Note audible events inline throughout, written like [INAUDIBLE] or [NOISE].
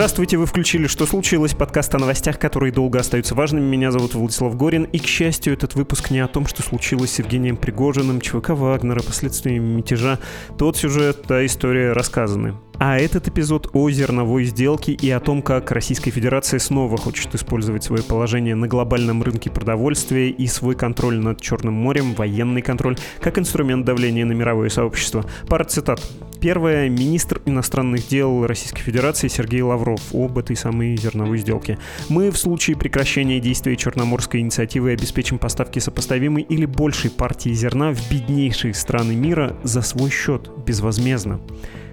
Здравствуйте, вы включили «Что случилось?» подкаст о новостях, которые долго остаются важными. Меня зовут Владислав Горин, и, к счастью, этот выпуск не о том, что случилось с Евгением Пригожиным, ЧВК Вагнера, последствиями мятежа. Тот сюжет, та история рассказаны. А этот эпизод о зерновой сделке и о том, как Российская Федерация снова хочет использовать свое положение на глобальном рынке продовольствия и свой контроль над Черным морем, военный контроль, как инструмент давления на мировое сообщество. Пара цитат. Первое. Министр иностранных дел Российской Федерации Сергей Лавров об этой самой зерновой сделке. Мы в случае прекращения действия Черноморской инициативы обеспечим поставки сопоставимой или большей партии зерна в беднейшие страны мира за свой счет, безвозмездно.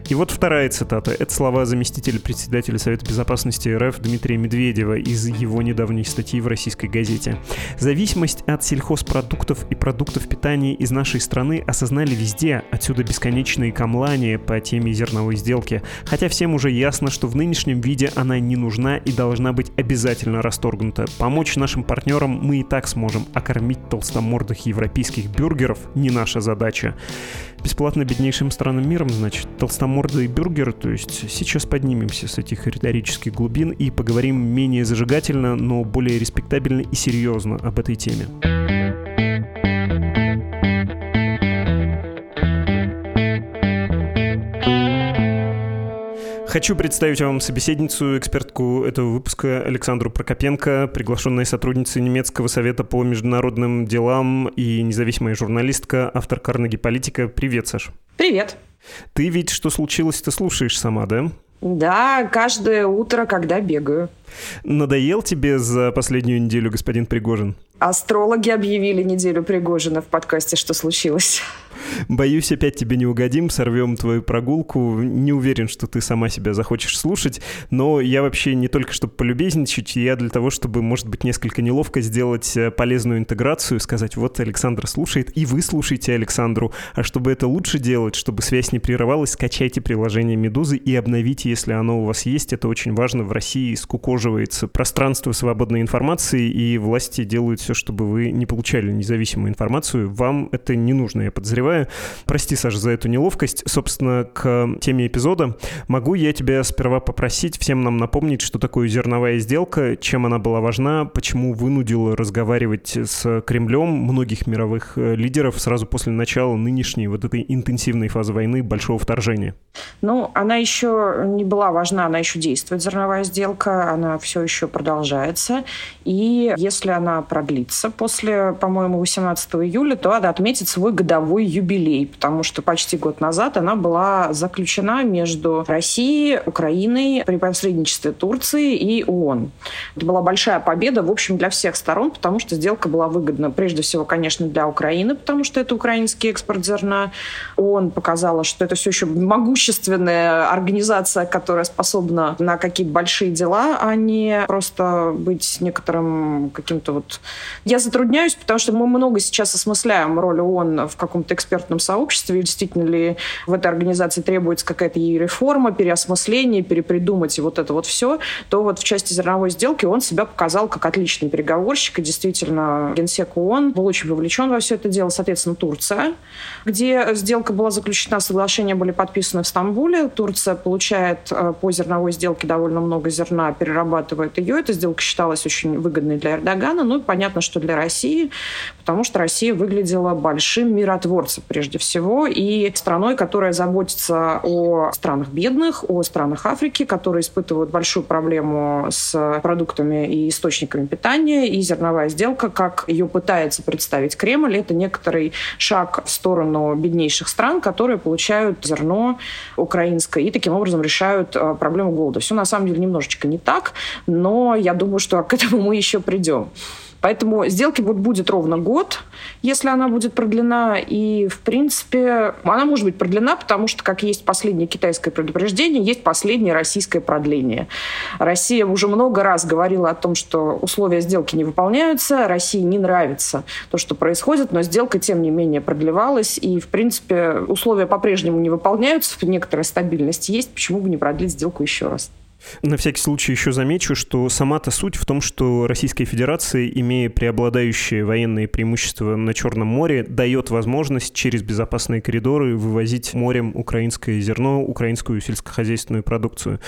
И вот вторая цитата. Это слова заместителя председателя Совета Безопасности РФ Дмитрия Медведева из его недавней статьи в российской газете. Зависимость от сельхозпродуктов и продуктов питания из нашей страны осознали везде, отсюда бесконечные камлания по теме зерновой сделки. Хотя всем уже ясно, что в нынешнем виде она не нужна и должна быть обязательно расторгнута. Помочь нашим партнерам мы и так сможем, а кормить толстомордых европейских бюргеров не наша задача бесплатно беднейшим странам мира, значит, толстомордый бюргер, то есть сейчас поднимемся с этих риторических глубин и поговорим менее зажигательно, но более респектабельно и серьезно об этой теме. Хочу представить вам собеседницу, экспертку этого выпуска Александру Прокопенко, приглашенная сотрудница немецкого совета по международным делам и независимая журналистка, автор Карнеги Политика. Привет, Саш. Привет. Ты ведь что случилось, ты слушаешь сама, да? Да, каждое утро, когда бегаю. Надоел тебе за последнюю неделю господин Пригожин? Астрологи объявили неделю Пригожина в подкасте «Что случилось?». Боюсь, опять тебе не угодим, сорвем твою прогулку. Не уверен, что ты сама себя захочешь слушать, но я вообще не только чтобы полюбезничать, я для того, чтобы, может быть, несколько неловко сделать э, полезную интеграцию, сказать, вот Александр слушает, и вы слушаете Александру. А чтобы это лучше делать, чтобы связь не прерывалась, скачайте приложение «Медузы» и обновите, если оно у вас есть. Это очень важно. В России скукоживается пространство свободной информации, и власти делают все, чтобы вы не получали независимую информацию. Вам это не нужно, я подозреваю. Прости, Саша, за эту неловкость. Собственно, к теме эпизода. Могу я тебя сперва попросить всем нам напомнить, что такое зерновая сделка, чем она была важна, почему вынудила разговаривать с Кремлем многих мировых э, лидеров сразу после начала нынешней вот этой интенсивной фазы войны, большого вторжения? Ну, она еще не была важна, она еще действует, зерновая сделка, она все еще продолжается. И если она продлится после, по-моему, 18 июля, то она отметит свой годовой юбилей, потому что почти год назад она была заключена между Россией, Украиной при посредничестве Турции и ООН. Это была большая победа, в общем, для всех сторон, потому что сделка была выгодна прежде всего, конечно, для Украины, потому что это украинский экспорт зерна. ООН показала, что это все еще могущественная организация, которая способна на какие-то большие дела, а не просто быть некоторым каким-то вот я затрудняюсь, потому что мы много сейчас осмысляем роль ООН в каком-то экспертном сообществе. Действительно ли в этой организации требуется какая-то ей реформа, переосмысление, перепридумать и вот это вот все, то вот в части зерновой сделки он себя показал как отличный переговорщик. И действительно, генсек ООН был очень вовлечен во все это дело. Соответственно, Турция, где сделка была заключена, соглашения были подписаны в Стамбуле. Турция получает э, по зерновой сделке довольно много зерна, перерабатывает ее. Эта сделка считалась очень выгодной для Эрдогана. Ну и понятно, понятно, что для России, потому что Россия выглядела большим миротворцем прежде всего и страной, которая заботится о странах бедных, о странах Африки, которые испытывают большую проблему с продуктами и источниками питания, и зерновая сделка, как ее пытается представить Кремль, это некоторый шаг в сторону беднейших стран, которые получают зерно украинское и таким образом решают э, проблему голода. Все на самом деле немножечко не так, но я думаю, что к этому мы еще придем. Поэтому сделки вот будет ровно год, если она будет продлена. И, в принципе, она может быть продлена, потому что, как есть последнее китайское предупреждение, есть последнее российское продление. Россия уже много раз говорила о том, что условия сделки не выполняются, России не нравится то, что происходит, но сделка, тем не менее, продлевалась. И, в принципе, условия по-прежнему не выполняются, некоторая стабильность есть. Почему бы не продлить сделку еще раз? На всякий случай еще замечу, что сама-то суть в том, что Российская Федерация, имея преобладающие военные преимущества на Черном море, дает возможность через безопасные коридоры вывозить морем украинское зерно, украинскую сельскохозяйственную продукцию.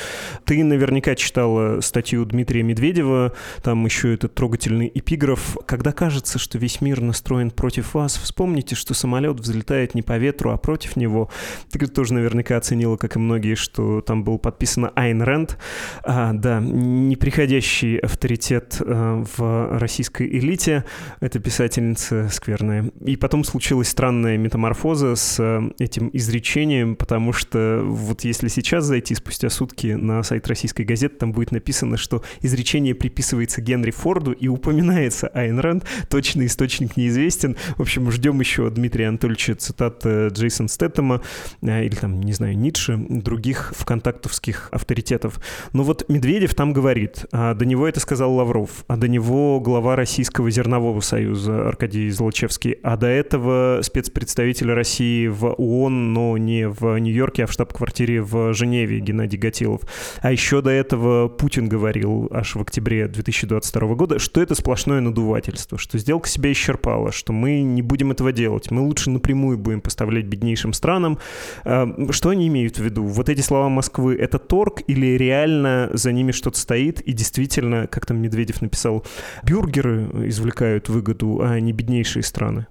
Ты наверняка читала статью Дмитрия Медведева, там еще этот трогательный эпиграф. Когда кажется, что весь мир настроен против вас, вспомните, что самолет взлетает не по ветру, а против него. Ты тоже наверняка оценила, как и многие, что там было подписано Айн Рэнд, а, да, неприходящий авторитет а, в российской элите. Это писательница скверная. И потом случилась странная метаморфоза с а, этим изречением, потому что вот если сейчас зайти спустя сутки на сайт российской газеты, там будет написано, что изречение приписывается Генри Форду и упоминается Айн Рэнд. Точный источник неизвестен. В общем, ждем еще Дмитрия Анатольевича цитат э, Джейсон Стэттема или там, не знаю, Ницше, других вконтактовских авторитетов. Но вот Медведев там говорит, а до него это сказал Лавров, а до него глава Российского зернового союза Аркадий Золочевский, а до этого спецпредставитель России в ООН, но не в Нью-Йорке, а в штаб-квартире в Женеве Геннадий Гатилов. А еще до этого Путин говорил аж в октябре 2022 года, что это сплошное надувательство, что сделка себя исчерпала, что мы не будем этого делать, мы лучше напрямую будем поставлять беднейшим странам. А, что они имеют в виду? Вот эти слова Москвы — это торг или реально реально за ними что-то стоит, и действительно, как там Медведев написал, бюргеры извлекают выгоду, а не беднейшие страны.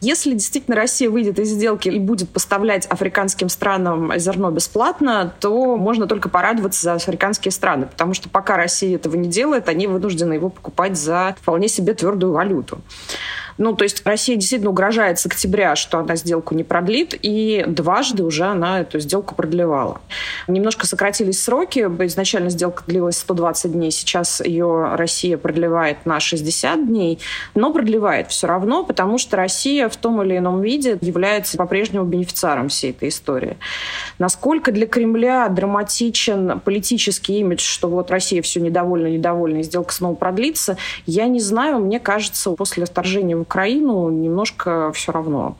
Если действительно Россия выйдет из сделки и будет поставлять африканским странам зерно бесплатно, то можно только порадоваться за африканские страны, потому что пока Россия этого не делает, они вынуждены его покупать за вполне себе твердую валюту. Ну, то есть Россия действительно угрожает с октября, что она сделку не продлит, и дважды уже она эту сделку продлевала. Немножко сократились сроки. Изначально сделка длилась 120 дней, сейчас ее Россия продлевает на 60 дней, но продлевает все равно, потому что Россия в том или ином виде является по-прежнему бенефициаром всей этой истории. Насколько для Кремля драматичен политический имидж, что вот Россия все недовольна, недовольна, и сделка снова продлится, я не знаю. Мне кажется, после вторжения в Украину немножко все равно.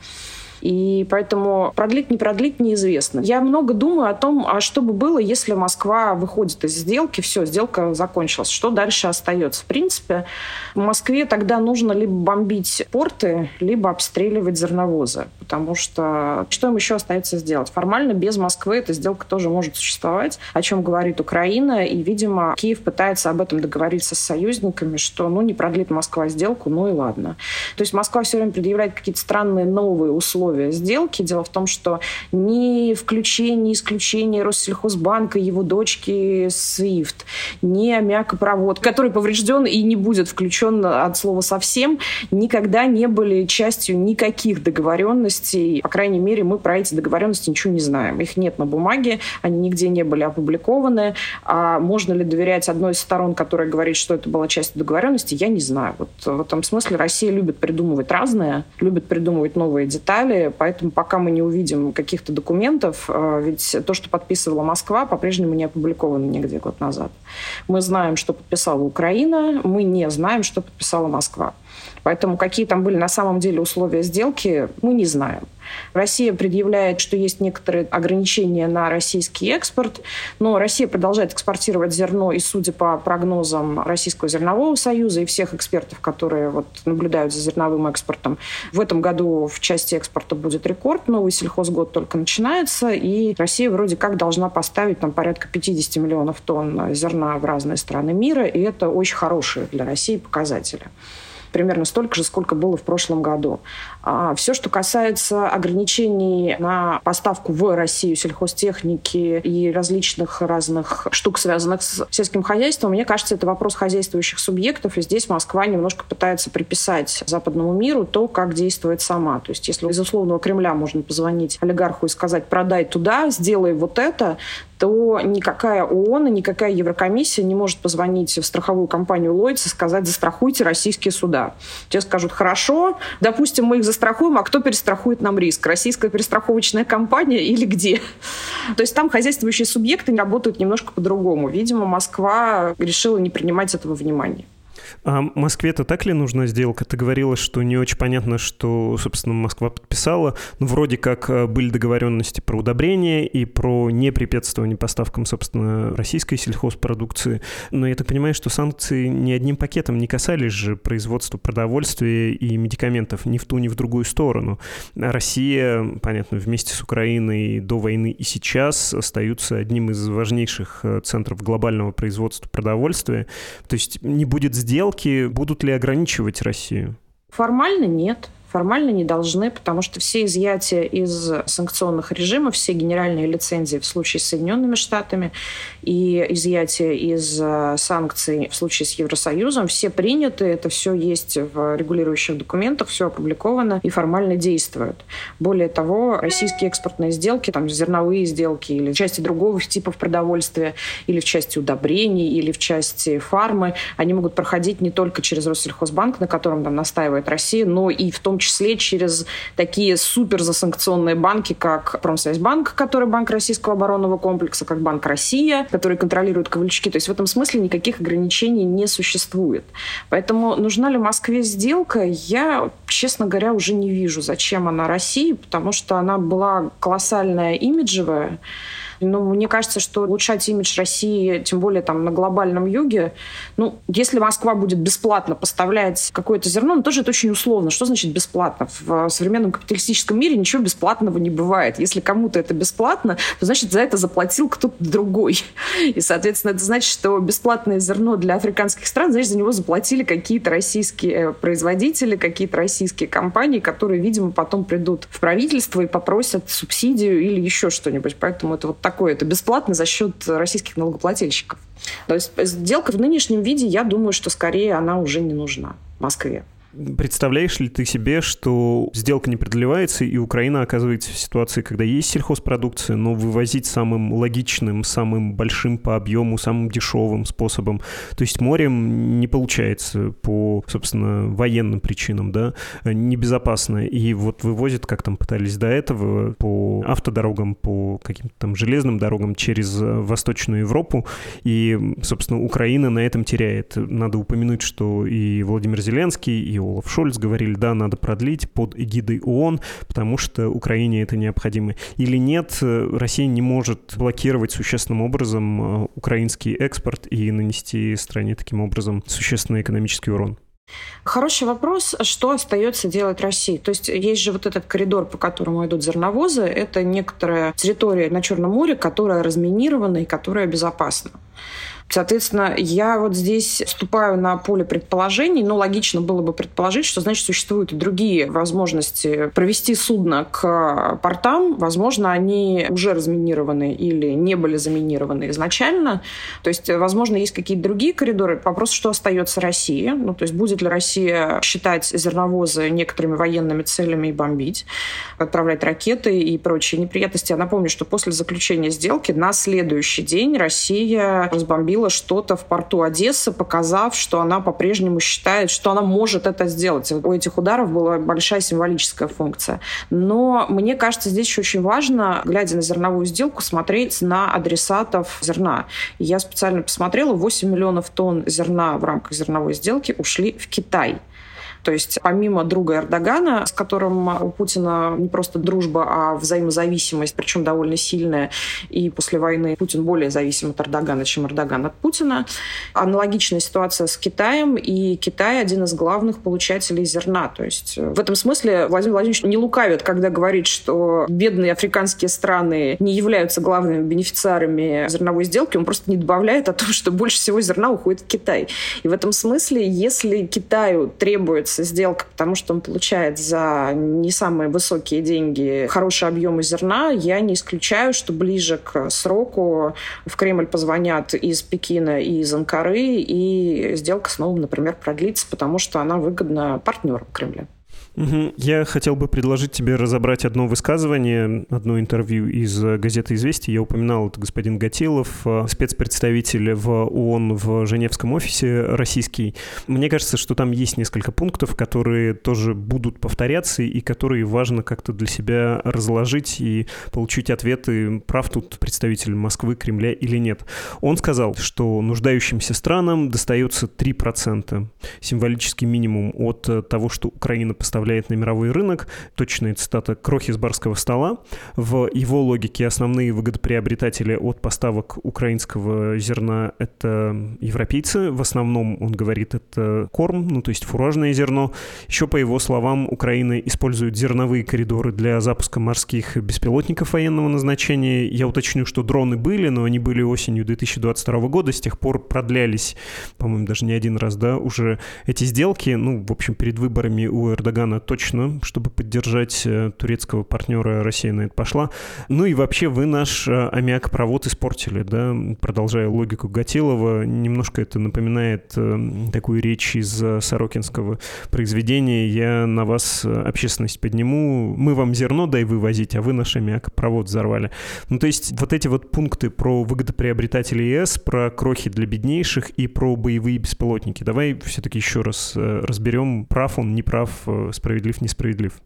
И поэтому продлить, не продлить неизвестно. Я много думаю о том, а что бы было, если Москва выходит из сделки, все, сделка закончилась. Что дальше остается? В принципе, в Москве тогда нужно либо бомбить порты, либо обстреливать зерновозы. Потому что что им еще остается сделать? Формально без Москвы эта сделка тоже может существовать, о чем говорит Украина. И, видимо, Киев пытается об этом договориться с союзниками, что ну не продлит Москва сделку, ну и ладно. То есть Москва все время предъявляет какие-то странные новые условия сделки. Дело в том, что ни включение, ни исключение Россельхозбанка, его дочки SWIFT, ни аммиакопровод, который поврежден и не будет включен от слова совсем, никогда не были частью никаких договоренностей. По крайней мере, мы про эти договоренности ничего не знаем. Их нет на бумаге, они нигде не были опубликованы. А можно ли доверять одной из сторон, которая говорит, что это была часть договоренности, я не знаю. Вот в этом смысле Россия любит придумывать разное, любит придумывать новые детали, поэтому пока мы не увидим каких-то документов, э, ведь то, что подписывала Москва, по-прежнему не опубликовано нигде год назад. Мы знаем, что подписала Украина, мы не знаем, что подписала Москва. Поэтому какие там были на самом деле условия сделки, мы не знаем. Россия предъявляет, что есть некоторые ограничения на российский экспорт, но Россия продолжает экспортировать зерно, и судя по прогнозам Российского зернового союза и всех экспертов, которые вот наблюдают за зерновым экспортом, в этом году в части экспорта будет рекорд, новый сельхозгод только начинается, и Россия вроде как должна поставить там порядка 50 миллионов тонн зерна в разные страны мира, и это очень хорошие для России показатели примерно столько же, сколько было в прошлом году. А все, что касается ограничений на поставку в Россию сельхозтехники и различных разных штук, связанных с сельским хозяйством, мне кажется, это вопрос хозяйствующих субъектов, и здесь Москва немножко пытается приписать западному миру то, как действует сама. То есть если из условного Кремля можно позвонить олигарху и сказать «продай туда, сделай вот это», то никакая ООН и никакая Еврокомиссия не может позвонить в страховую компанию Lloyds и сказать «застрахуйте российские суда». Те скажут «хорошо, допустим, мы их застрахуем, а кто перестрахует нам риск? Российская перестраховочная компания или где?» То есть там хозяйствующие субъекты работают немножко по-другому. Видимо, Москва решила не принимать этого внимания. А Москве-то так ли нужна сделка? Ты говорила, что не очень понятно, что, собственно, Москва подписала. Ну, вроде как э, были договоренности про удобрения и про непрепятствование поставкам, собственно, российской сельхозпродукции. Но я так понимаю, что санкции ни одним пакетом не касались же производства продовольствия и медикаментов ни в ту, ни в другую сторону. Россия, понятно, вместе с Украиной до войны и сейчас остаются одним из важнейших э, центров глобального производства продовольствия. То есть не будет сделки, будут ли ограничивать Россию? Формально нет. Формально не должны, потому что все изъятия из санкционных режимов, все генеральные лицензии в случае с Соединенными Штатами и изъятия из э, санкций в случае с Евросоюзом, все приняты, это все есть в регулирующих документах, все опубликовано и формально действует. Более того, российские экспортные сделки, там зерновые сделки или в части другого типов продовольствия, или в части удобрений, или в части фармы, они могут проходить не только через Россельхозбанк, на котором там настаивает Россия, но и в том числе через такие супер засанкционные банки, как Промсвязьбанк, который банк российского оборонного комплекса, как Банк Россия, который контролирует ковальчики. То есть в этом смысле никаких ограничений не существует. Поэтому нужна ли Москве сделка, я, честно говоря, уже не вижу, зачем она России, потому что она была колоссальная имиджевая, ну, мне кажется, что улучшать имидж России, тем более там на глобальном юге, ну, если Москва будет бесплатно поставлять какое-то зерно, ну, тоже это очень условно. Что значит бесплатно? В современном капиталистическом мире ничего бесплатного не бывает. Если кому-то это бесплатно, то значит за это заплатил кто-то другой. [LAUGHS] И, соответственно, это значит, что бесплатное зерно для африканских стран, значит, за него заплатили какие-то российские производители, какие-то российские компании, которые, видимо, потом придут в правительство и попросят субсидию или еще что-нибудь. Поэтому это вот такое. Это бесплатно за счет российских налогоплательщиков. То есть сделка в нынешнем виде, я думаю, что скорее она уже не нужна Москве. Представляешь ли ты себе, что сделка не продлевается, и Украина оказывается в ситуации, когда есть сельхозпродукция, но вывозить самым логичным, самым большим по объему, самым дешевым способом, то есть морем не получается по, собственно, военным причинам, да, небезопасно. И вот вывозят, как там пытались до этого, по автодорогам, по каким-то там железным дорогам через Восточную Европу, и, собственно, Украина на этом теряет. Надо упомянуть, что и Владимир Зеленский, и Олаф Шольц говорили, да, надо продлить под эгидой ООН, потому что Украине это необходимо. Или нет, Россия не может блокировать существенным образом э, украинский экспорт и нанести стране таким образом существенный экономический урон? Хороший вопрос, что остается делать России. То есть есть же вот этот коридор, по которому идут зерновозы. Это некоторая территория на Черном море, которая разминирована и которая безопасна. Соответственно, я вот здесь вступаю на поле предположений, но логично было бы предположить, что, значит, существуют и другие возможности провести судно к портам. Возможно, они уже разминированы или не были заминированы изначально. То есть, возможно, есть какие-то другие коридоры. Вопрос, что остается России. Ну, то есть, будет ли Россия считать зерновозы некоторыми военными целями и бомбить, отправлять ракеты и прочие неприятности. Я напомню, что после заключения сделки на следующий день Россия разбомбила говорила что-то в порту Одессы, показав, что она по-прежнему считает, что она может это сделать. У этих ударов была большая символическая функция. Но мне кажется, здесь еще очень важно, глядя на зерновую сделку, смотреть на адресатов зерна. Я специально посмотрела, 8 миллионов тонн зерна в рамках зерновой сделки ушли в Китай. То есть помимо друга Эрдогана, с которым у Путина не просто дружба, а взаимозависимость, причем довольно сильная, и после войны Путин более зависим от Эрдогана, чем Эрдоган от Путина. Аналогичная ситуация с Китаем, и Китай один из главных получателей зерна. То есть в этом смысле Владимир Владимирович не лукавит, когда говорит, что бедные африканские страны не являются главными бенефициарами зерновой сделки, он просто не добавляет о том, что больше всего зерна уходит в Китай. И в этом смысле, если Китаю требуется заключается сделка, потому что он получает за не самые высокие деньги хорошие объемы зерна, я не исключаю, что ближе к сроку в Кремль позвонят из Пекина и из Анкары, и сделка снова, например, продлится, потому что она выгодна партнерам Кремля. Я хотел бы предложить тебе разобрать одно высказывание, одно интервью из газеты «Известия». Я упоминал, это господин Гатилов, э, спецпредставитель в ООН в Женевском офисе российский. Мне кажется, что там есть несколько пунктов, которые тоже будут повторяться и которые важно как-то для себя разложить и получить ответы, прав тут представитель Москвы, Кремля или нет. Он сказал, что нуждающимся странам достается 3%, символический минимум от того, что Украина поставляет поставляет на мировой рынок. Точная цитата «крохи с барского стола». В его логике основные выгодоприобретатели от поставок украинского зерна — это европейцы. В основном, он говорит, это корм, ну то есть фуражное зерно. Еще, по его словам, Украина использует зерновые коридоры для запуска морских беспилотников военного назначения. Я уточню, что дроны были, но они были осенью 2022 года, с тех пор продлялись, по-моему, даже не один раз, да, уже эти сделки. Ну, в общем, перед выборами у Эрдогана точно, чтобы поддержать э, турецкого партнера, Россия на это пошла. Ну и вообще вы наш э, аммиакопровод испортили, да, продолжая логику Гатилова, немножко это напоминает э, такую речь из Сорокинского произведения «Я на вас общественность подниму, мы вам зерно дай вывозить, а вы наш аммиакопровод взорвали». Ну то есть вот эти вот пункты про выгодоприобретателей ЕС, про крохи для беднейших и про боевые беспилотники. Давай все-таки еще раз разберем, прав он, не прав, справедлив, несправедлив.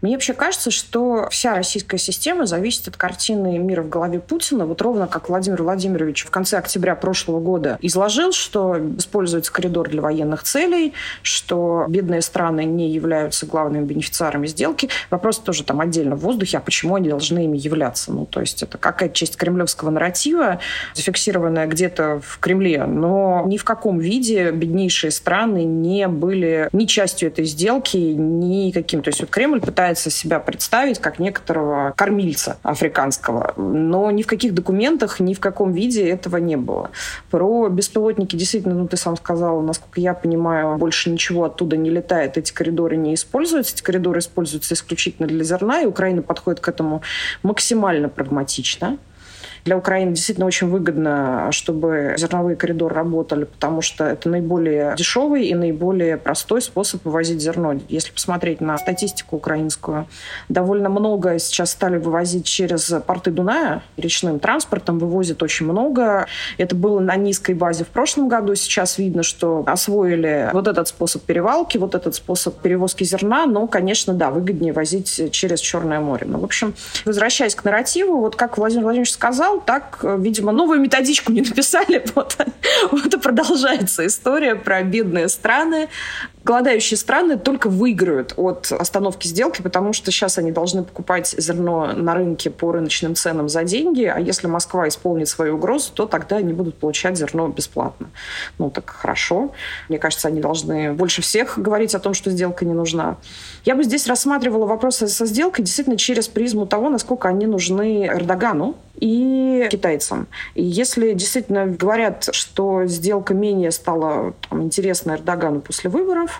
Мне вообще кажется, что вся российская система зависит от картины мира в голове Путина. Вот ровно как Владимир Владимирович в конце октября прошлого года изложил, что используется коридор для военных целей, что бедные страны не являются главными бенефициарами сделки. Вопрос тоже там отдельно в воздухе, а почему они должны ими являться? Ну, то есть это какая-то часть кремлевского нарратива, зафиксированная где-то в Кремле, но ни в каком виде беднейшие страны не были ни частью этой сделки, ни каким. То есть вот Кремль пытается себя представить как некоторого кормильца африканского, но ни в каких документах, ни в каком виде этого не было. Про беспилотники действительно, ну ты сам сказал, насколько я понимаю, больше ничего оттуда не летает, эти коридоры не используются, эти коридоры используются исключительно для зерна, и Украина подходит к этому максимально прагматично. Для Украины действительно очень выгодно, чтобы зерновые коридоры работали, потому что это наиболее дешевый и наиболее простой способ вывозить зерно. Если посмотреть на статистику украинскую, довольно много сейчас стали вывозить через порты Дуная, речным транспортом вывозят очень много. Это было на низкой базе в прошлом году. Сейчас видно, что освоили вот этот способ перевалки, вот этот способ перевозки зерна, но, конечно, да, выгоднее возить через Черное море. Ну, в общем, возвращаясь к нарративу, вот как Владимир Владимирович сказал, сказал, так, э, видимо, новую методичку не написали. [LAUGHS] Вот, вот и продолжается история про бедные страны, голодающие страны только выиграют от остановки сделки, потому что сейчас они должны покупать зерно на рынке по рыночным ценам за деньги, а если Москва исполнит свою угрозу, то тогда они будут получать зерно бесплатно. Ну, так хорошо. Мне кажется, они должны больше всех говорить о том, что сделка не нужна. Я бы здесь рассматривала вопросы со сделкой действительно через призму того, насколько они нужны Эрдогану, и китайцам. И если действительно говорят, что сделка менее стала там, интересна Эрдогану после выборов,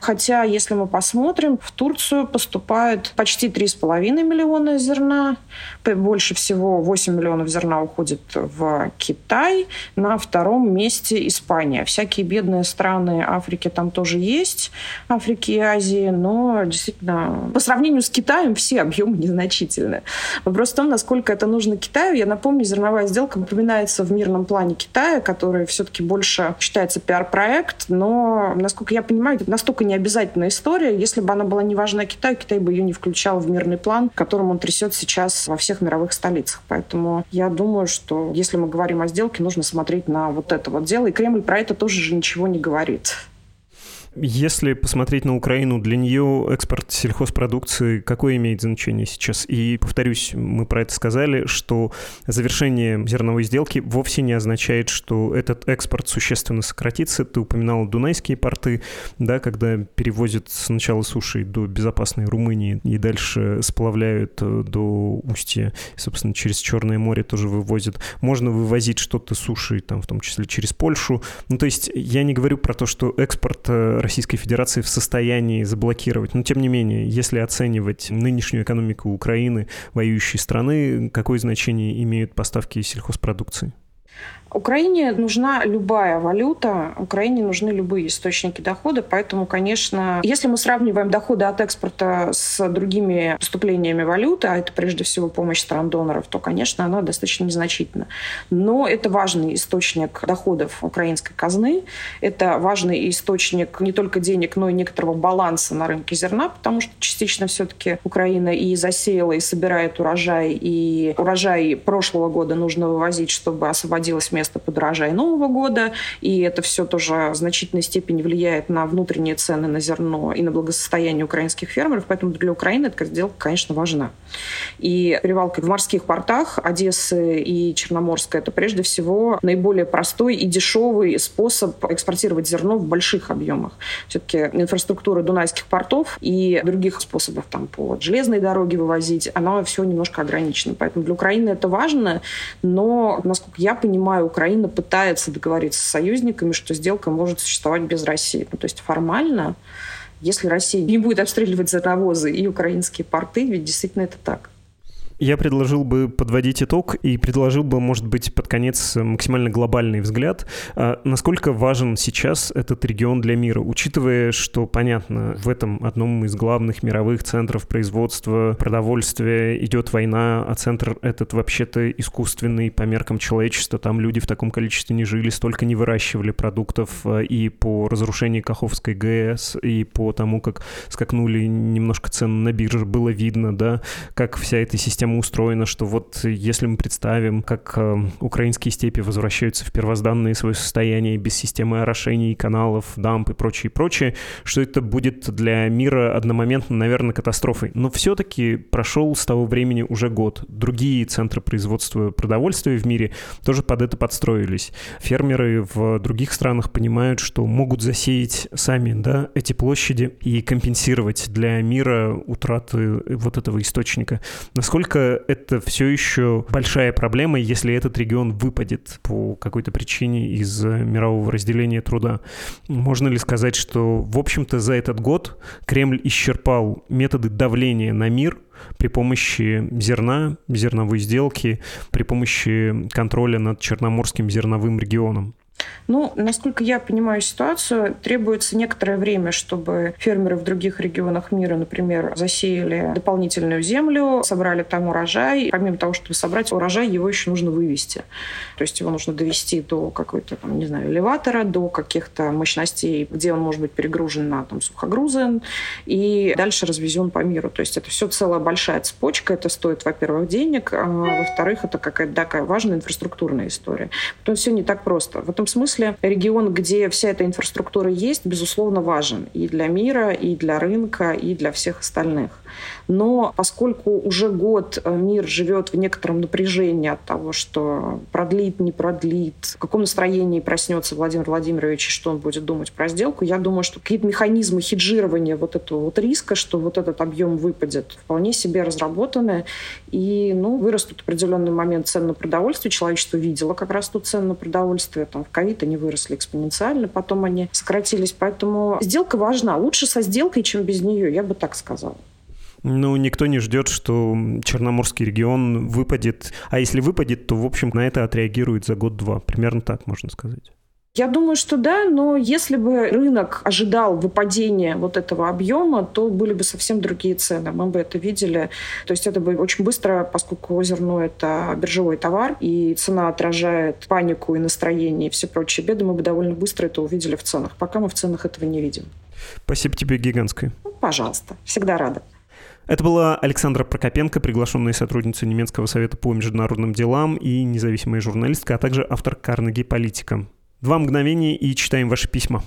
Хотя, если мы посмотрим, в Турцию поступает почти 3,5 миллиона зерна. Больше всего 8 миллионов зерна уходит в Китай. На втором месте Испания. Всякие бедные страны Африки там тоже есть, Африки и Азии, но действительно по сравнению с Китаем все объемы незначительны. Вопрос в том, насколько это нужно Китаю. Я напомню, зерновая сделка упоминается в мирном плане Китая, который все-таки больше считается пиар-проект, но, насколько я понимаю, это настолько не обязательная история. Если бы она была не важна Китаю, Китай бы ее не включал в мирный план, которым он трясет сейчас во всех мировых столицах. Поэтому я думаю, что если мы говорим о сделке, нужно смотреть на вот это вот дело. И Кремль про это тоже же ничего не говорит. Если посмотреть на Украину, для нее экспорт сельхозпродукции какое имеет значение сейчас? И, повторюсь, мы про это сказали, что завершение зерновой сделки вовсе не означает, что этот экспорт существенно сократится. Ты упоминал дунайские порты, да, когда перевозят сначала суши до безопасной Румынии и дальше сплавляют э, до устья, собственно, через Черное море тоже вывозят. Можно вывозить что-то суши, там, в том числе через Польшу. Ну, то есть я не говорю про то, что экспорт э, Российской Федерации в состоянии заблокировать. Но тем не менее, если оценивать нынешнюю экономику Украины, воюющей страны, какое значение имеют поставки сельхозпродукции? Украине нужна любая валюта, Украине нужны любые источники дохода, поэтому, конечно, если мы сравниваем доходы от экспорта с другими поступлениями валюты, а это прежде всего помощь стран-доноров, то, конечно, она достаточно незначительна. Но это важный источник доходов украинской казны, это важный источник не только денег, но и некоторого баланса на рынке зерна, потому что частично все-таки Украина и засеяла, и собирает урожай, и урожай прошлого года нужно вывозить, чтобы освободилось место место под урожай Нового года, и это все тоже в значительной степени влияет на внутренние цены на зерно и на благосостояние украинских фермеров, поэтому для Украины эта сделка, конечно, важна. И перевалка в морских портах Одессы и Черноморска – это прежде всего наиболее простой и дешевый способ экспортировать зерно в больших объемах. Все-таки инфраструктура дунайских портов и других способов там, по железной дороге вывозить, она все немножко ограничена. Поэтому для Украины это важно, но, насколько я понимаю, Украина пытается договориться с союзниками, что сделка может существовать без России. Ну, то есть формально, если Россия не будет обстреливать зерновозы и украинские порты, ведь действительно это так. Я предложил бы подводить итог и предложил бы, может быть, под конец максимально глобальный взгляд. А насколько важен сейчас этот регион для мира, учитывая, что, понятно, в этом одном из главных мировых центров производства продовольствия идет война, а центр этот вообще-то искусственный по меркам человечества. Там люди в таком количестве не жили, столько не выращивали продуктов а, и по разрушению Каховской ГЭС, и по тому, как скакнули немножко цены на бирже, было видно, да, как вся эта система система устроена, что вот если мы представим, как э, украинские степи возвращаются в первозданное свое состояние без системы орошений, каналов, дамп и прочее, прочее, что это будет для мира одномоментно, наверное, катастрофой. Но все-таки прошел с того времени уже год. Другие центры производства продовольствия в мире тоже под это подстроились. Фермеры в других странах понимают, что могут засеять сами да, эти площади и компенсировать для мира утраты вот этого источника. Насколько насколько это все еще большая проблема, если этот регион выпадет по какой-то причине из мирового разделения труда. Можно ли сказать, что, в общем-то, за этот год Кремль исчерпал методы давления на мир при помощи зерна, зерновой сделки, при помощи контроля над Черноморским зерновым регионом? Ну, насколько я понимаю ситуацию, требуется некоторое время, чтобы фермеры в других регионах мира, например, засеяли дополнительную землю, собрали там урожай. Помимо того, чтобы собрать урожай, его еще нужно вывести. То есть его нужно довести до какой-то, там, не знаю, элеватора, до каких-то мощностей, где он может быть перегружен на там, сухогрузы и дальше развезен по миру. То есть это все целая большая цепочка. Это стоит, во-первых, денег, а во-вторых, это какая-то такая важная инфраструктурная история. Потом все не так просто. В этом смысле регион, где вся эта инфраструктура есть, безусловно, важен и для мира, и для рынка, и для всех остальных. Но поскольку уже год э, мир живет в некотором напряжении от того, что продлит, не продлит, в каком настроении проснется Владимир Владимирович и что он будет думать про сделку, я думаю, что какие-то механизмы хеджирования вот этого вот риска, что вот этот объем выпадет, вполне себе разработаны. И ну, вырастут в определенный момент цены на продовольствие. Человечество видело, как растут цены на продовольствие. Там, в ковид они выросли экспоненциально, потом они сократились. Поэтому сделка важна. Лучше со сделкой, чем без нее, я бы так сказала. Ну, никто не ждет, что Черноморский регион выпадет. А если выпадет, то, в общем, на это отреагирует за год-два. Примерно так можно сказать. Я думаю, что да, но если бы рынок ожидал выпадения вот этого объема, то были бы совсем другие цены. Мы бы это видели. То есть это бы очень быстро, поскольку зерно — это биржевой товар, и цена отражает панику и настроение и все прочие беды, мы бы довольно быстро это увидели в ценах. Пока мы в ценах этого не видим. Спасибо тебе гигантское. Ну, пожалуйста. Всегда рада. Это была Александра Прокопенко, приглашенная сотрудница немецкого совета по международным делам и независимая журналистка, а также автор Карнеги «Политика». Два мгновения и читаем ваши письма.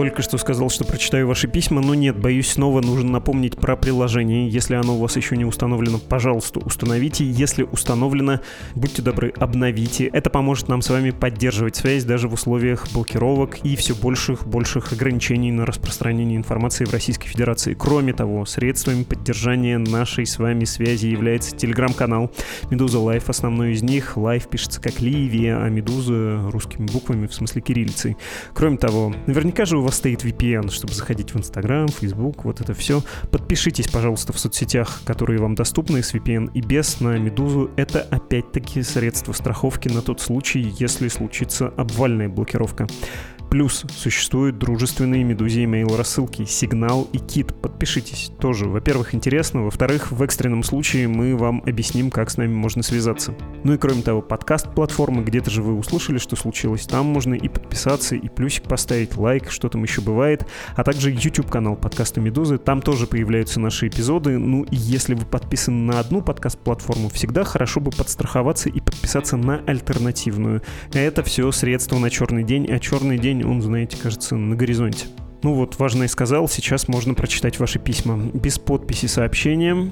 Только что сказал, что прочитаю ваши письма, но нет, боюсь, снова нужно напомнить про приложение. Если оно у вас еще не установлено, пожалуйста, установите. Если установлено, будьте добры, обновите. Это поможет нам с вами поддерживать связь даже в условиях блокировок и все больших, больших ограничений на распространение информации в Российской Федерации. Кроме того, средствами поддержания нашей с вами связи является телеграм-канал Медуза Live, основной из них. Live пишется как ливе, а Медуза русскими буквами, в смысле кириллицей. Кроме того, наверняка же у вас стоит VPN, чтобы заходить в Instagram, Facebook, вот это все. Подпишитесь, пожалуйста, в соцсетях, которые вам доступны с VPN и без на Медузу. Это опять-таки средство страховки на тот случай, если случится обвальная блокировка. Плюс существуют дружественные медузи email рассылки Сигнал и Кит. Подпишитесь тоже. Во-первых, интересно. Во-вторых, в экстренном случае мы вам объясним, как с нами можно связаться. Ну и кроме того, подкаст-платформы, где-то же вы услышали, что случилось. Там можно и подписаться, и плюсик поставить, лайк, что там еще бывает. А также YouTube-канал подкаста Медузы. Там тоже появляются наши эпизоды. Ну и если вы подписаны на одну подкаст-платформу, всегда хорошо бы подстраховаться и подписаться на альтернативную. Это все средства на черный день, а черный день день, он, знаете, кажется, на горизонте. Ну вот, важно и сказал, сейчас можно прочитать ваши письма без подписи сообщения.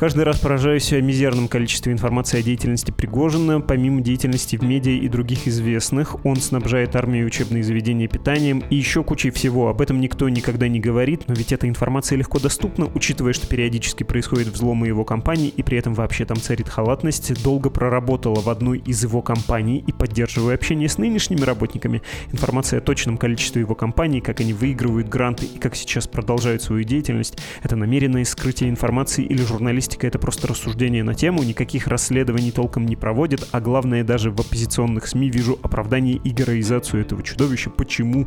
Каждый раз поражаюсь о мизерном количестве информации о деятельности Пригожина. Помимо деятельности в медиа и других известных, он снабжает армию учебные заведения питанием и еще кучей всего. Об этом никто никогда не говорит, но ведь эта информация легко доступна, учитывая, что периодически происходят взломы его компаний и при этом вообще там царит халатность. Долго проработала в одной из его компаний и поддерживая общение с нынешними работниками. Информация о точном количестве его компаний, как они выигрывают гранты и как сейчас продолжают свою деятельность, это намеренное скрытие информации или журналистика журналистика — это просто рассуждение на тему, никаких расследований толком не проводят, а главное, даже в оппозиционных СМИ вижу оправдание и героизацию этого чудовища. Почему?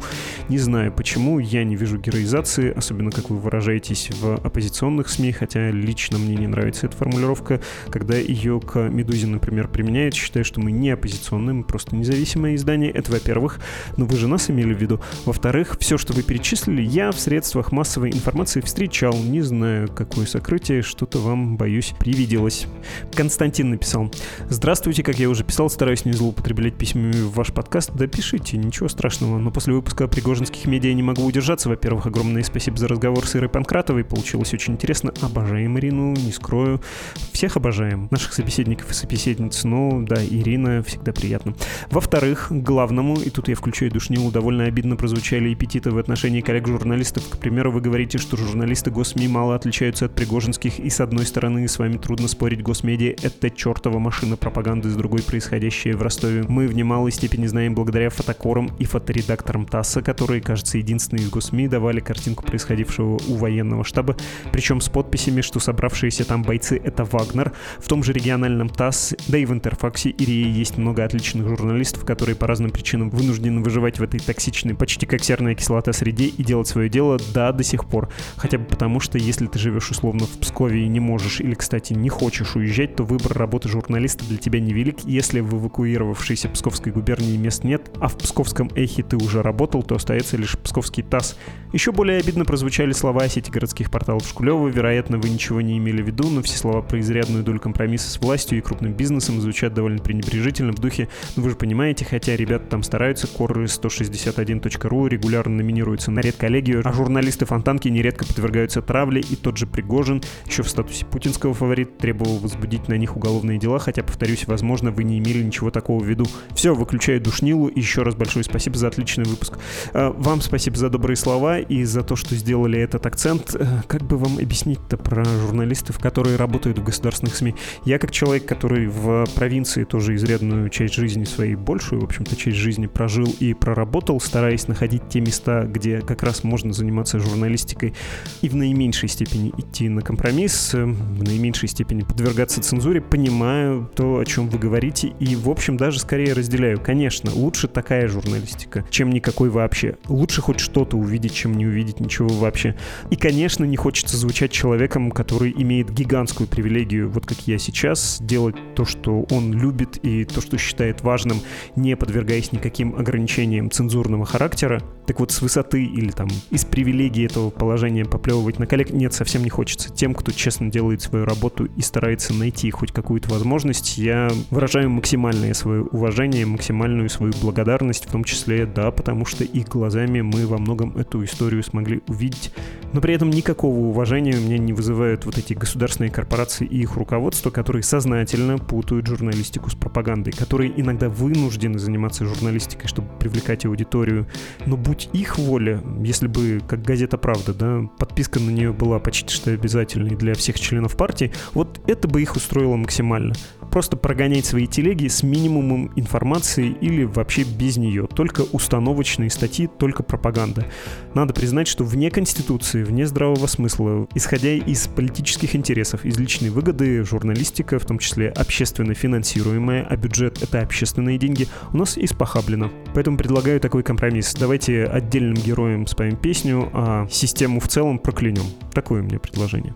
Не знаю, почему я не вижу героизации, особенно как вы выражаетесь в оппозиционных СМИ, хотя лично мне не нравится эта формулировка, когда ее к «Медузе», например, применяют, считаю, что мы не оппозиционные, мы просто независимое издание, это во-первых, но вы же нас имели в виду. Во-вторых, все, что вы перечислили, я в средствах массовой информации встречал, не знаю, какое сокрытие что-то вам боюсь, привиделось. Константин написал. Здравствуйте, как я уже писал, стараюсь не злоупотреблять письмами в ваш подкаст. Да пишите, ничего страшного. Но после выпуска пригожинских медиа не могу удержаться. Во-первых, огромное спасибо за разговор с Ирой Панкратовой. Получилось очень интересно. Обожаем Ирину, не скрою. Всех обожаем. Наших собеседников и собеседниц. Ну, да, Ирина, всегда приятно. Во-вторых, главному, и тут я включаю душнилу, довольно обидно прозвучали эпитеты в отношении коллег-журналистов. К примеру, вы говорите, что журналисты госсми мало отличаются от пригожинских, и с одной стороны стороны, с вами трудно спорить, госмедиа — это чертова машина пропаганды, с другой происходящее в Ростове. Мы в немалой степени знаем благодаря фотокорам и фоторедакторам ТАССа, которые, кажется, единственные из госми давали картинку происходившего у военного штаба, причем с подписями, что собравшиеся там бойцы — это Вагнер. В том же региональном ТАСС, да и в Интерфаксе и есть много отличных журналистов, которые по разным причинам вынуждены выживать в этой токсичной, почти как серная кислота среде и делать свое дело, да, до сих пор. Хотя бы потому, что если ты живешь условно в Пскове и не можешь можешь или, кстати, не хочешь уезжать, то выбор работы журналиста для тебя невелик. Если в эвакуировавшейся Псковской губернии мест нет, а в Псковском эхе ты уже работал, то остается лишь Псковский ТАСС. Еще более обидно прозвучали слова о сети городских порталов Шкулева. Вероятно, вы ничего не имели в виду, но все слова про изрядную долю компромисса с властью и крупным бизнесом звучат довольно пренебрежительно в духе «ну вы же понимаете, хотя ребята там стараются, коры 161.ru регулярно номинируются на редколлегию, а журналисты Фонтанки нередко подвергаются травле, и тот же Пригожин еще в статусе путинского фаворит требовал возбудить на них уголовные дела, хотя, повторюсь, возможно, вы не имели ничего такого в виду. Все, выключаю душнилу. Еще раз большое спасибо за отличный выпуск. А, вам спасибо за добрые слова и за то, что сделали этот акцент. Э, как бы вам объяснить-то про журналистов, которые работают в государственных СМИ? Я как человек, который в провинции тоже изрядную часть жизни своей, большую, в общем-то, часть жизни прожил и проработал, стараясь находить те места, где как раз можно заниматься журналистикой и в наименьшей степени идти на компромисс, в наименьшей степени подвергаться цензуре, понимаю то, о чем вы говорите, и, в общем, даже скорее разделяю. Конечно, лучше такая журналистика, чем никакой вообще. Лучше хоть что-то увидеть, чем не увидеть ничего вообще. И, конечно, не хочется звучать человеком, который имеет гигантскую привилегию, вот как я сейчас, делать то, что он любит и то, что считает важным, не подвергаясь никаким ограничениям цензурного характера. Так вот, с высоты или там из привилегии этого положения поплевывать на коллег нет, совсем не хочется. Тем, кто честно делает свою работу и старается найти хоть какую-то возможность, я выражаю максимальное свое уважение, максимальную свою благодарность, в том числе, да, потому что их глазами мы во многом эту историю смогли увидеть. Но при этом никакого уважения у меня не вызывают вот эти государственные корпорации и их руководство, которые сознательно путают журналистику с пропагандой, которые иногда вынуждены заниматься журналистикой, чтобы привлекать аудиторию. Но будь их воля, если бы, как газета «Правда», да, подписка на нее была почти что обязательной для всех членов членов партии, вот это бы их устроило максимально просто прогонять свои телеги с минимумом информации или вообще без нее. Только установочные статьи, только пропаганда. Надо признать, что вне Конституции, вне здравого смысла, исходя из политических интересов, из личной выгоды, журналистика, в том числе общественно финансируемая, а бюджет — это общественные деньги, у нас испохаблено. Поэтому предлагаю такой компромисс. Давайте отдельным героям споем песню, а систему в целом проклянем. Такое меня предложение.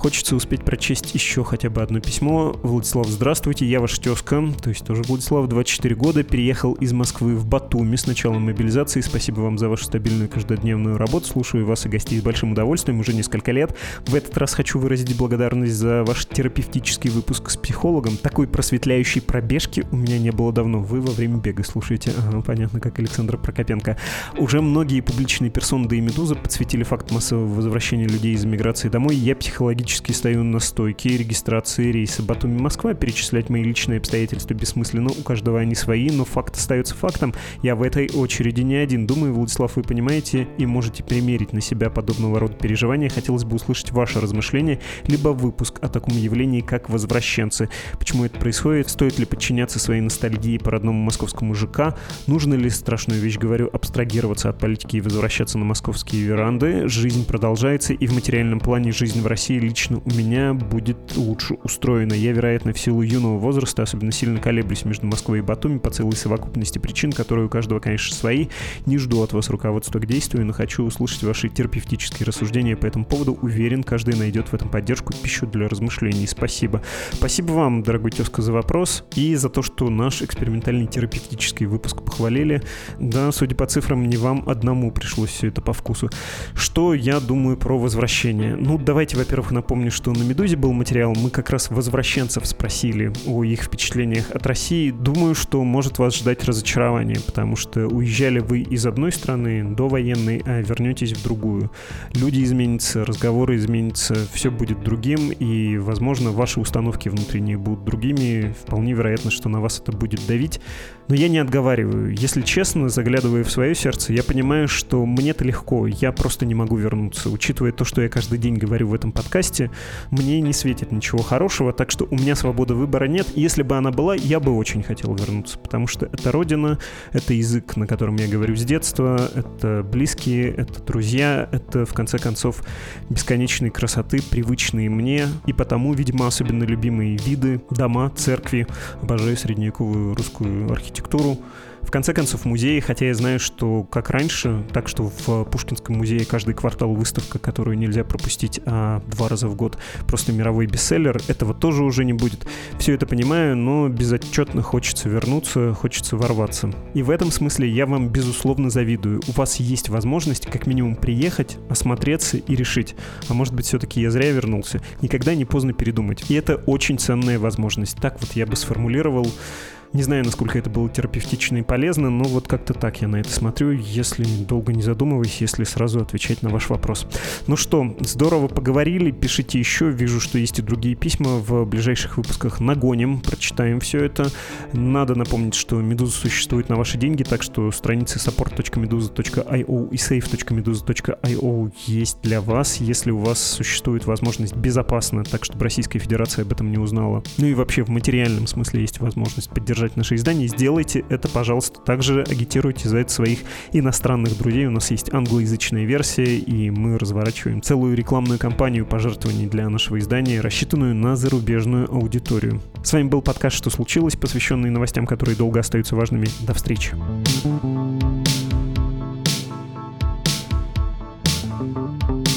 Хочется успеть прочесть еще хотя бы одно письмо. Владислав, здравствуйте, я ваш тезка, то есть тоже Владислав, 24 года, переехал из Москвы в Батуми с началом мобилизации. Спасибо вам за вашу стабильную каждодневную работу. Слушаю вас и гостей с большим удовольствием уже несколько лет. В этот раз хочу выразить благодарность за ваш терапевтический выпуск с психологом. Такой просветляющей пробежки у меня не было давно. Вы во время бега слушаете. Ага, понятно, как Александр Прокопенко. Уже многие публичные персоны да и Медуза подсветили факт массового возвращения людей из эмиграции домой. Я психологически периодически стою на стойке регистрации рейса Батуми-Москва. Перечислять мои личные обстоятельства бессмысленно, у каждого они свои, но факт остается фактом. Я в этой очереди не один. Думаю, Владислав, вы понимаете и можете примерить на себя подобного рода переживания. Хотелось бы услышать ваше размышление, либо выпуск о таком явлении, как возвращенцы. Почему это происходит? Стоит ли подчиняться своей ностальгии по родному московскому ЖК? Нужно ли, страшную вещь говорю, абстрагироваться от политики и возвращаться на московские веранды? Жизнь продолжается, и в материальном плане жизнь в России лично лично у меня будет лучше устроено. Я, вероятно, в силу юного возраста особенно сильно колеблюсь между Москвой и Батуми по целой совокупности причин, которые у каждого, конечно, свои. Не жду от вас руководства к действию, но хочу услышать ваши терапевтические рассуждения по этому поводу. Уверен, каждый найдет в этом поддержку, пищу для размышлений. Спасибо. Спасибо вам, дорогой тезка, за вопрос и за то, что наш экспериментальный терапевтический выпуск похвалили. Да, судя по цифрам, не вам одному пришлось все это по вкусу. Что я думаю про возвращение? Ну, давайте, во-первых, напомним помню, что на «Медузе» был материал, мы как раз возвращенцев спросили о их впечатлениях от России. Думаю, что может вас ждать разочарование, потому что уезжали вы из одной страны до военной, а вернетесь в другую. Люди изменятся, разговоры изменятся, все будет другим, и, возможно, ваши установки внутренние будут другими. Вполне вероятно, что на вас это будет давить. Но я не отговариваю. Если честно, заглядывая в свое сердце, я понимаю, что мне-то легко, я просто не могу вернуться. Учитывая то, что я каждый день говорю в этом подкасте, мне не светит ничего хорошего, так что у меня свободы выбора нет. Если бы она была, я бы очень хотел вернуться, потому что это родина, это язык, на котором я говорю с детства, это близкие, это друзья, это, в конце концов, бесконечные красоты, привычные мне, и потому, видимо, особенно любимые виды, дома, церкви. Обожаю средневековую русскую архитектуру. В конце концов, музеи, хотя я знаю, что как раньше, так что в Пушкинском музее каждый квартал выставка, которую нельзя пропустить а два раза в год, просто мировой бестселлер, этого тоже уже не будет. Все это понимаю, но безотчетно хочется вернуться, хочется ворваться. И в этом смысле я вам безусловно завидую. У вас есть возможность как минимум приехать, осмотреться и решить, а может быть все-таки я зря вернулся. Никогда не поздно передумать. И это очень ценная возможность. Так вот я бы сформулировал не знаю, насколько это было терапевтично и полезно, но вот как-то так я на это смотрю, если долго не задумываясь, если сразу отвечать на ваш вопрос. Ну что, здорово поговорили, пишите еще, вижу, что есть и другие письма, в ближайших выпусках нагоним, прочитаем все это. Надо напомнить, что Медуза существует на ваши деньги, так что страницы support.meduza.io и save.meduza.io есть для вас, если у вас существует возможность безопасно, так чтобы Российская Федерация об этом не узнала. Ну и вообще в материальном смысле есть возможность поддержать поддержать наше издание, сделайте это, пожалуйста. Также агитируйте за это своих иностранных друзей. У нас есть англоязычная версия, и мы разворачиваем целую рекламную кампанию пожертвований для нашего издания, рассчитанную на зарубежную аудиторию. С вами был подкаст «Что случилось?», посвященный новостям, которые долго остаются важными. До встречи. thank you